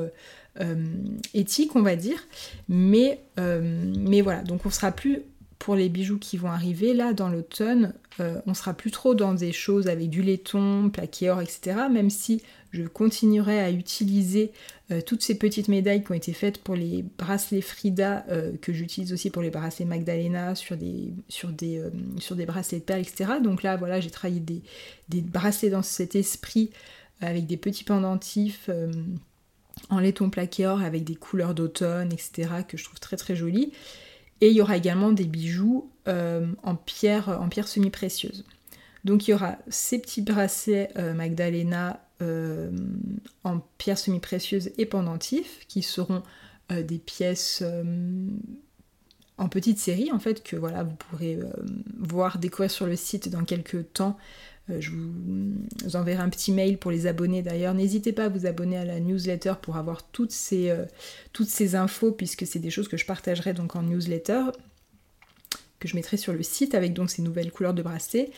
éthique, on va dire. Mais, mais voilà, donc on sera plus pour les bijoux qui vont arriver là dans l'automne, on sera plus trop dans des choses avec du laiton, plaqué or, etc. Même si je continuerai à utiliser euh, toutes ces petites médailles qui ont été faites pour les bracelets Frida, euh, que j'utilise aussi pour les bracelets Magdalena, sur des, euh, bracelets de perles, etc. Donc là, voilà, j'ai travaillé des, des, bracelets dans cet esprit, avec des petits pendentifs en laiton plaqué or, avec des couleurs d'automne, etc., que je trouve très très jolies. Et il y aura également des bijoux en pierre, en pierre semi-précieuse. Donc il y aura ces petits bracelets Magdalena euh, en pierres semi-précieuses et pendentifs, qui seront euh, des pièces euh, en petite série en fait que voilà vous pourrez voir découvrir sur le site dans quelques temps. je vous, enverrai un petit mail pour les abonnés d'ailleurs. N'hésitez pas à vous abonner à la newsletter pour avoir toutes ces, toutes ces infos puisque c'est des choses que je partagerai donc en newsletter que je mettrai sur le site avec donc ces nouvelles couleurs de bracelet.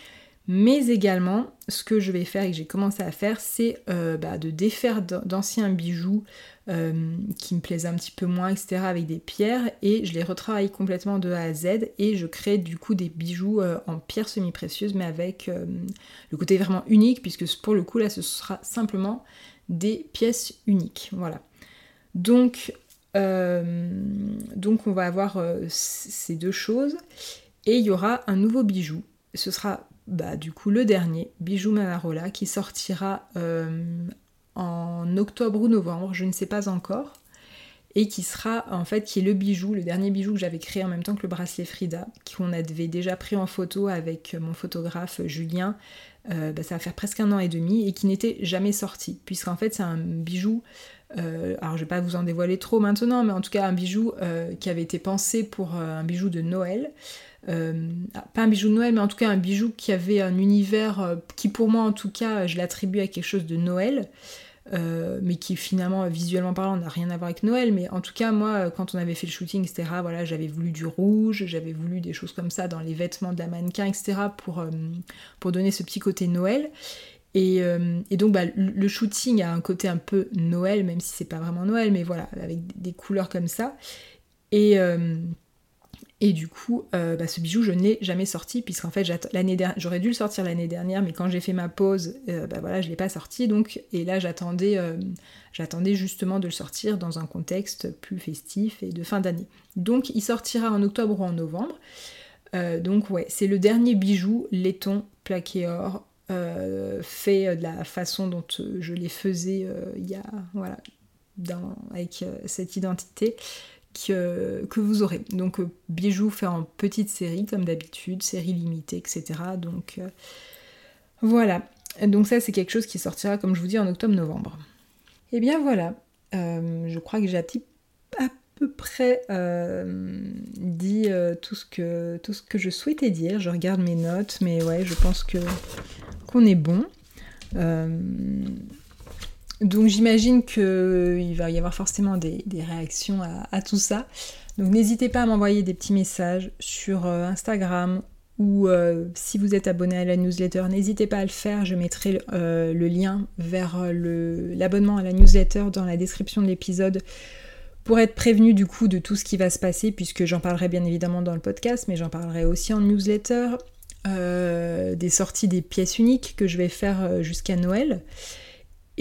Mais également, ce que je vais faire et que j'ai commencé à faire, c'est euh, bah, de défaire d'anciens bijoux euh, qui me plaisaient un petit peu moins, etc., avec des pierres, et je les retravaille complètement de A à Z, et je crée du coup des bijoux euh, en pierres semi-précieuses, mais avec le côté vraiment unique, puisque pour le coup, là, ce sera simplement des pièces uniques. Voilà. Donc, donc on va avoir ces deux choses, et il y aura un nouveau bijou. Ce sera bah, du coup le dernier, Bijou Manarola, qui sortira euh, en octobre ou novembre, je ne sais pas encore, et qui sera en fait qui est le bijou, le dernier bijou que j'avais créé en même temps que le bracelet Frida, qu'on avait déjà pris en photo avec mon photographe Julien, euh, bah, ça va faire presque un an et demi, et qui n'était jamais sorti, puisqu'en fait c'est un bijou, euh, alors je vais pas vous en dévoiler trop maintenant, mais en tout cas un bijou qui avait été pensé pour un bijou de Noël. Euh, ah, pas un bijou de Noël, mais en tout cas un bijou qui avait un univers euh, qui pour moi en tout cas je l'attribue à quelque chose de Noël. Euh, mais qui finalement visuellement parlant n'a rien à voir avec Noël mais en tout cas moi quand on avait fait le shooting etc voilà j'avais voulu du rouge j'avais voulu des choses comme ça dans les vêtements de la mannequin etc pour, pour donner ce petit côté Noël et, donc bah, le shooting a un côté un peu Noël même si c'est pas vraiment Noël mais voilà avec des couleurs comme ça et et du coup, euh, bah, ce bijou, je n'ai jamais sorti, puisqu'en fait, j'aurais dû le sortir l'année dernière, mais quand j'ai fait ma pause, euh, bah, je ne l'ai pas sorti. Donc, et là, j'attendais, euh, j'attendais justement de le sortir dans un contexte plus festif et de fin d'année. Donc, il sortira en octobre ou en novembre. donc, ouais, c'est le dernier bijou laiton plaqué or, fait de la façon dont je les faisais il y a voilà, avec cette identité que, vous aurez. Donc bijoux fait en petite série comme d'habitude, série limitée, etc. Donc voilà. Donc ça c'est quelque chose qui sortira comme je vous dis en octobre-novembre. Et eh bien voilà, je crois que j'ai à peu près dit tout, ce que, tout ce que je souhaitais dire. Je regarde mes notes, mais ouais, je pense que qu'on est bon. Donc j'imagine qu'il va y avoir forcément des, réactions à, tout ça. Donc n'hésitez pas à m'envoyer des petits messages sur euh, Instagram ou euh, si vous êtes abonné à la newsletter, n'hésitez pas à le faire. Je mettrai euh, le lien vers l'abonnement à la newsletter dans la description de l'épisode pour être prévenu du coup de tout ce qui va se passer, puisque j'en parlerai bien évidemment dans le podcast, mais j'en parlerai aussi en newsletter, des sorties des pièces uniques que je vais faire jusqu'à Noël.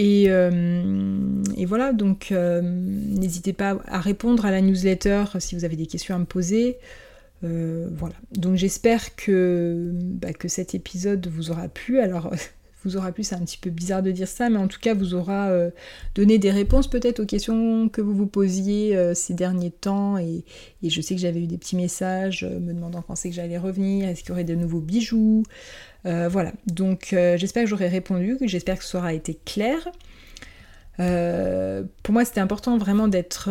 Euh, et, voilà, donc euh, n'hésitez pas à répondre à la newsletter si vous avez des questions à me poser. Euh, voilà, donc j'espère que, bah, que cet épisode vous aura plu. Alors, vous aura plu, c'est un petit peu bizarre de dire ça, mais en tout cas, vous aura donné des réponses peut-être aux questions que vous vous posiez ces derniers temps. Et, je sais que j'avais eu des petits messages me demandant quand c'est que j'allais revenir, est-ce qu'il y aurait de nouveaux bijoux, euh, voilà, donc euh, j'espère que j'aurai répondu, j'espère que ce aura été clair. Euh, pour moi, c'était important vraiment d'être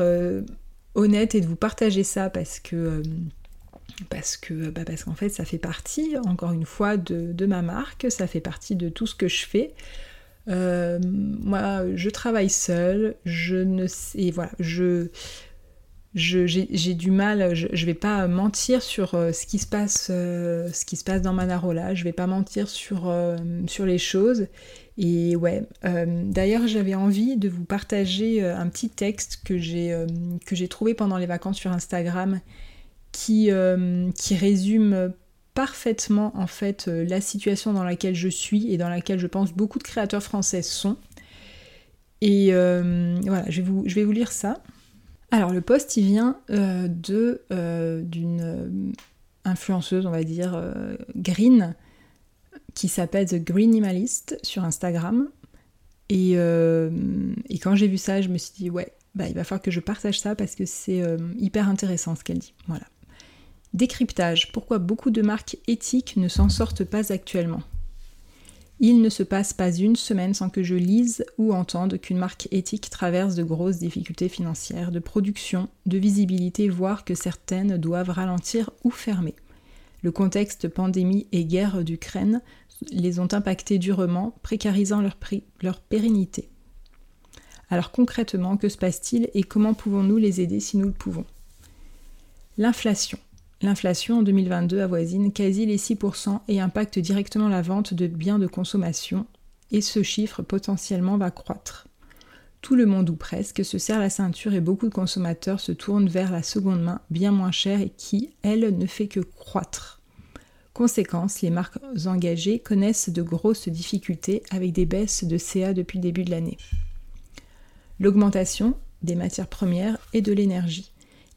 honnête et de vous partager ça parce que parce que bah, parce qu'en fait ça fait partie encore une fois de, ma marque, ça fait partie de tout ce que je fais. moi, je travaille seule, je ne sais, voilà, je j'ai du mal, je, je, vais pas mentir sur euh, ce qui se passe, euh, ce qui se passe dans Manarola, je vais pas mentir sur, euh, sur les choses. Et ouais, d'ailleurs j'avais envie de vous partager un petit texte que j'ai trouvé pendant les vacances sur Instagram qui, qui résume parfaitement en fait la situation dans laquelle je suis et dans laquelle je pense beaucoup de créateurs français sont. Et voilà, je vais, vous, je vais vous lire ça. Alors le post il vient euh, de euh, d'une euh, influenceuse, on va dire, green, qui s'appelle The Greenimalist sur Instagram. Et, quand j'ai vu ça, je me suis dit ouais, bah, il va falloir que je partage ça parce que c'est hyper intéressant ce qu'elle dit. Voilà. Décryptage. Pourquoi beaucoup de marques éthiques ne s'en sortent pas actuellement? Il ne se passe pas une semaine sans que je lise ou entende qu'une marque éthique traverse de grosses difficultés financières, de production, de visibilité, voire que certaines doivent ralentir ou fermer. Le contexte pandémie et guerre d'Ukraine les ont impactées durement, précarisant leur, prix, leur pérennité. Alors concrètement, que se passe-t-il et comment pouvons-nous les aider si nous le pouvons? L'inflation. L'inflation en 2022 avoisine quasi les 6% et impacte directement la vente de biens de consommation, et ce chiffre potentiellement va croître. Tout le monde ou presque se serre la ceinture et beaucoup de consommateurs se tournent vers la seconde main bien moins chère et qui, elle, ne fait que croître. Conséquence, les marques engagées connaissent de grosses difficultés avec des baisses de CA depuis le début de l'année. L'augmentation des matières premières et de l'énergie.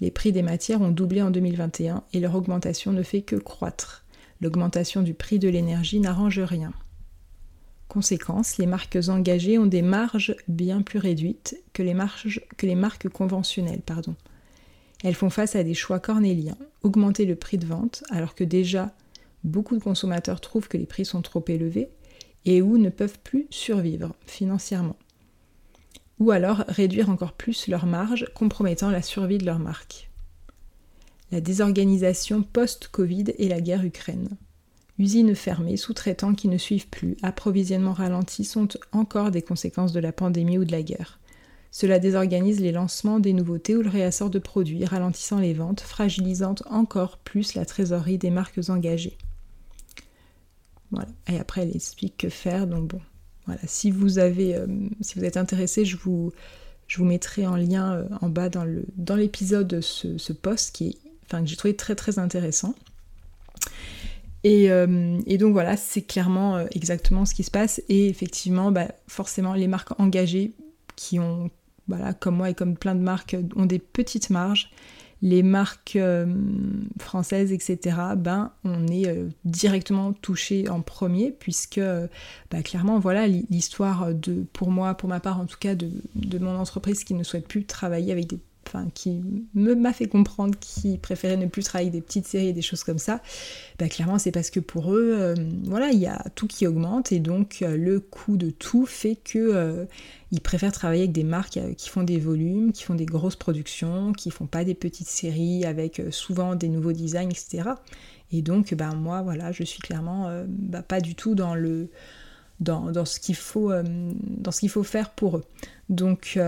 Les prix des matières ont doublé en 2021 et leur augmentation ne fait que croître. L'augmentation du prix de l'énergie n'arrange rien. Conséquence, les marques engagées ont des marges bien plus réduites que les, que les marques conventionnelles. Elles font face à des choix cornéliens, augmenter le prix de vente alors que déjà beaucoup de consommateurs trouvent que les prix sont trop élevés et ou ne peuvent plus survivre financièrement ou alors réduire encore plus leurs marges, compromettant la survie de leur marque. La désorganisation post-Covid et la guerre Ukraine. Usines fermées, sous-traitants qui ne suivent plus, approvisionnement ralenti sont encore des conséquences de la pandémie ou de la guerre. Cela désorganise les lancements des nouveautés ou le réassort de produits, ralentissant les ventes, fragilisant encore plus la trésorerie des marques engagées. Voilà. Et après, elle explique que faire, donc bon, voilà, si vous avez, euh, si vous êtes intéressé, je vous, je vous mettrai en lien euh, en bas dans, le, dans l'épisode ce, post qui est, enfin, que j'ai trouvé très très intéressant. Et, euh, et donc voilà, c'est clairement exactement ce qui se passe. Et effectivement, bah, forcément, les marques engagées qui ont, voilà, comme moi et comme plein de marques, ont des petites marges. Les marques françaises, etc., ben, on est directement touché en premier, puisque bah, clairement, voilà, l'histoire de, pour moi, pour ma part en tout cas, de, de mon entreprise qui ne souhaite plus travailler avec des enfin qui m'a fait comprendre qu'ils préféraient ne plus travailler des petites séries et des choses comme ça, bah, clairement c'est parce que pour eux, euh, voilà, il y a tout qui augmente et donc euh, le coût de tout fait que euh, ils préfèrent travailler avec des marques qui font des volumes, qui font des grosses productions, qui font pas des petites séries avec souvent des nouveaux designs, etc. Et donc, ben moi, voilà, je suis clairement bah, pas du tout dans le dans, dans ce qu'il faut dans ce qu'il faut faire pour eux. Donc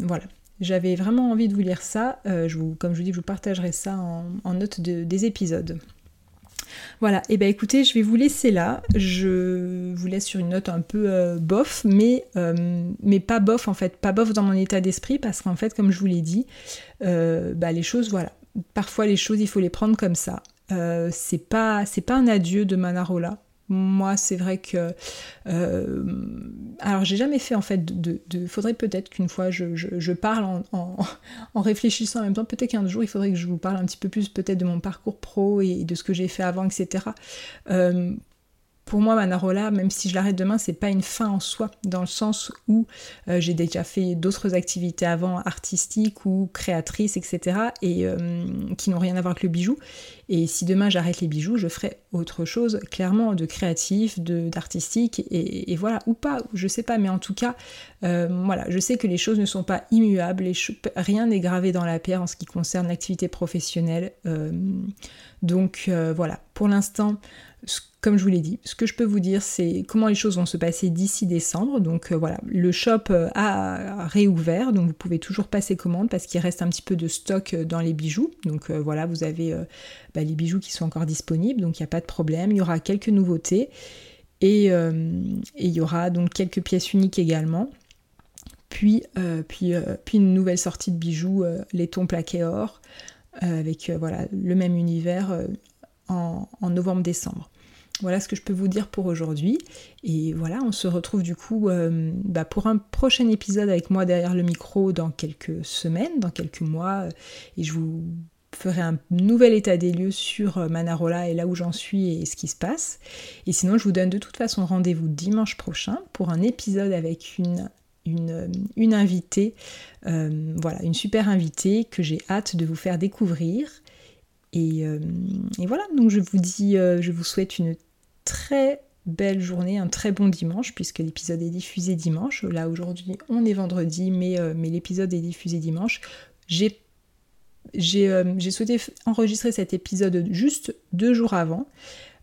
voilà, j'avais vraiment envie de vous lire ça. Euh, comme je vous dis, je vous partagerai ça en, note des épisodes. Voilà, et eh ben écoutez, je vais vous laisser là. Je vous laisse sur une note un peu euh, bof, mais, euh, mais pas bof en fait, pas bof dans mon état d'esprit, parce qu'en fait, comme je vous l'ai dit, bah, les choses, voilà. Parfois les choses, il faut les prendre comme ça. c'est pas, pas un adieu de Manarola. Moi, c'est vrai que. Euh, alors, j'ai jamais fait en fait de. faudrait peut-être qu'une fois je, parle en, réfléchissant en même temps. Peut-être qu'un jour il faudrait que je vous parle un petit peu plus peut-être de mon parcours pro et de ce que j'ai fait avant, etc pour moi, Manarola, même si je l'arrête demain, c'est pas une fin en soi, dans le sens où euh, j'ai déjà fait d'autres activités avant, artistiques ou créatrices, etc., et euh, qui n'ont rien à voir avec le bijou. Et si demain j'arrête les bijoux, je ferai autre chose, clairement, de créatif, d'artistique, et, voilà, ou pas, je sais pas, mais en tout cas, euh, voilà, je sais que les choses ne sont pas immuables, rien n'est gravé dans la pierre en ce qui concerne l'activité professionnelle. donc voilà, pour l'instant, comme je vous l'ai dit, ce que je peux vous dire, c'est comment les choses vont se passer d'ici décembre. Donc euh, voilà, le shop euh, a réouvert, donc vous pouvez toujours passer commande parce qu'il reste un petit peu de stock euh, dans les bijoux. Donc voilà, vous avez bah, les bijoux qui sont encore disponibles, donc il n'y a pas de problème. Il y aura quelques nouveautés et, il y aura donc quelques pièces uniques également. Puis, puis, puis une nouvelle sortie de bijoux, les tons plaqués or, avec voilà, le même univers en novembre-décembre. Voilà ce que je peux vous dire pour aujourd'hui. Et voilà, on se retrouve du coup euh, bah, pour un prochain épisode avec moi derrière le micro dans quelques semaines, dans quelques mois. Et je vous ferai un nouvel état des lieux sur euh, Manarola et là où j'en suis et ce qui se passe. Et sinon, je vous donne de toute façon rendez-vous dimanche prochain pour un épisode avec une, une invitée, euh, voilà, une super invitée que j'ai hâte de vous faire découvrir. Et, et, voilà, donc je vous dis, je vous souhaite une très belle journée, un très bon dimanche, puisque l'épisode est diffusé dimanche. Là aujourd'hui on est vendredi, mais, euh, l'épisode est diffusé dimanche. J'ai euh, souhaité enregistrer cet épisode juste deux jours avant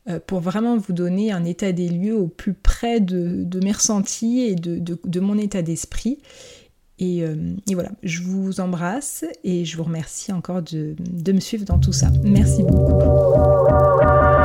euh, pour vraiment vous donner un état des lieux au plus près de, mes ressentis et de, mon état d'esprit. Et, voilà, je vous embrasse et je vous remercie encore de me suivre dans tout ça. Merci beaucoup.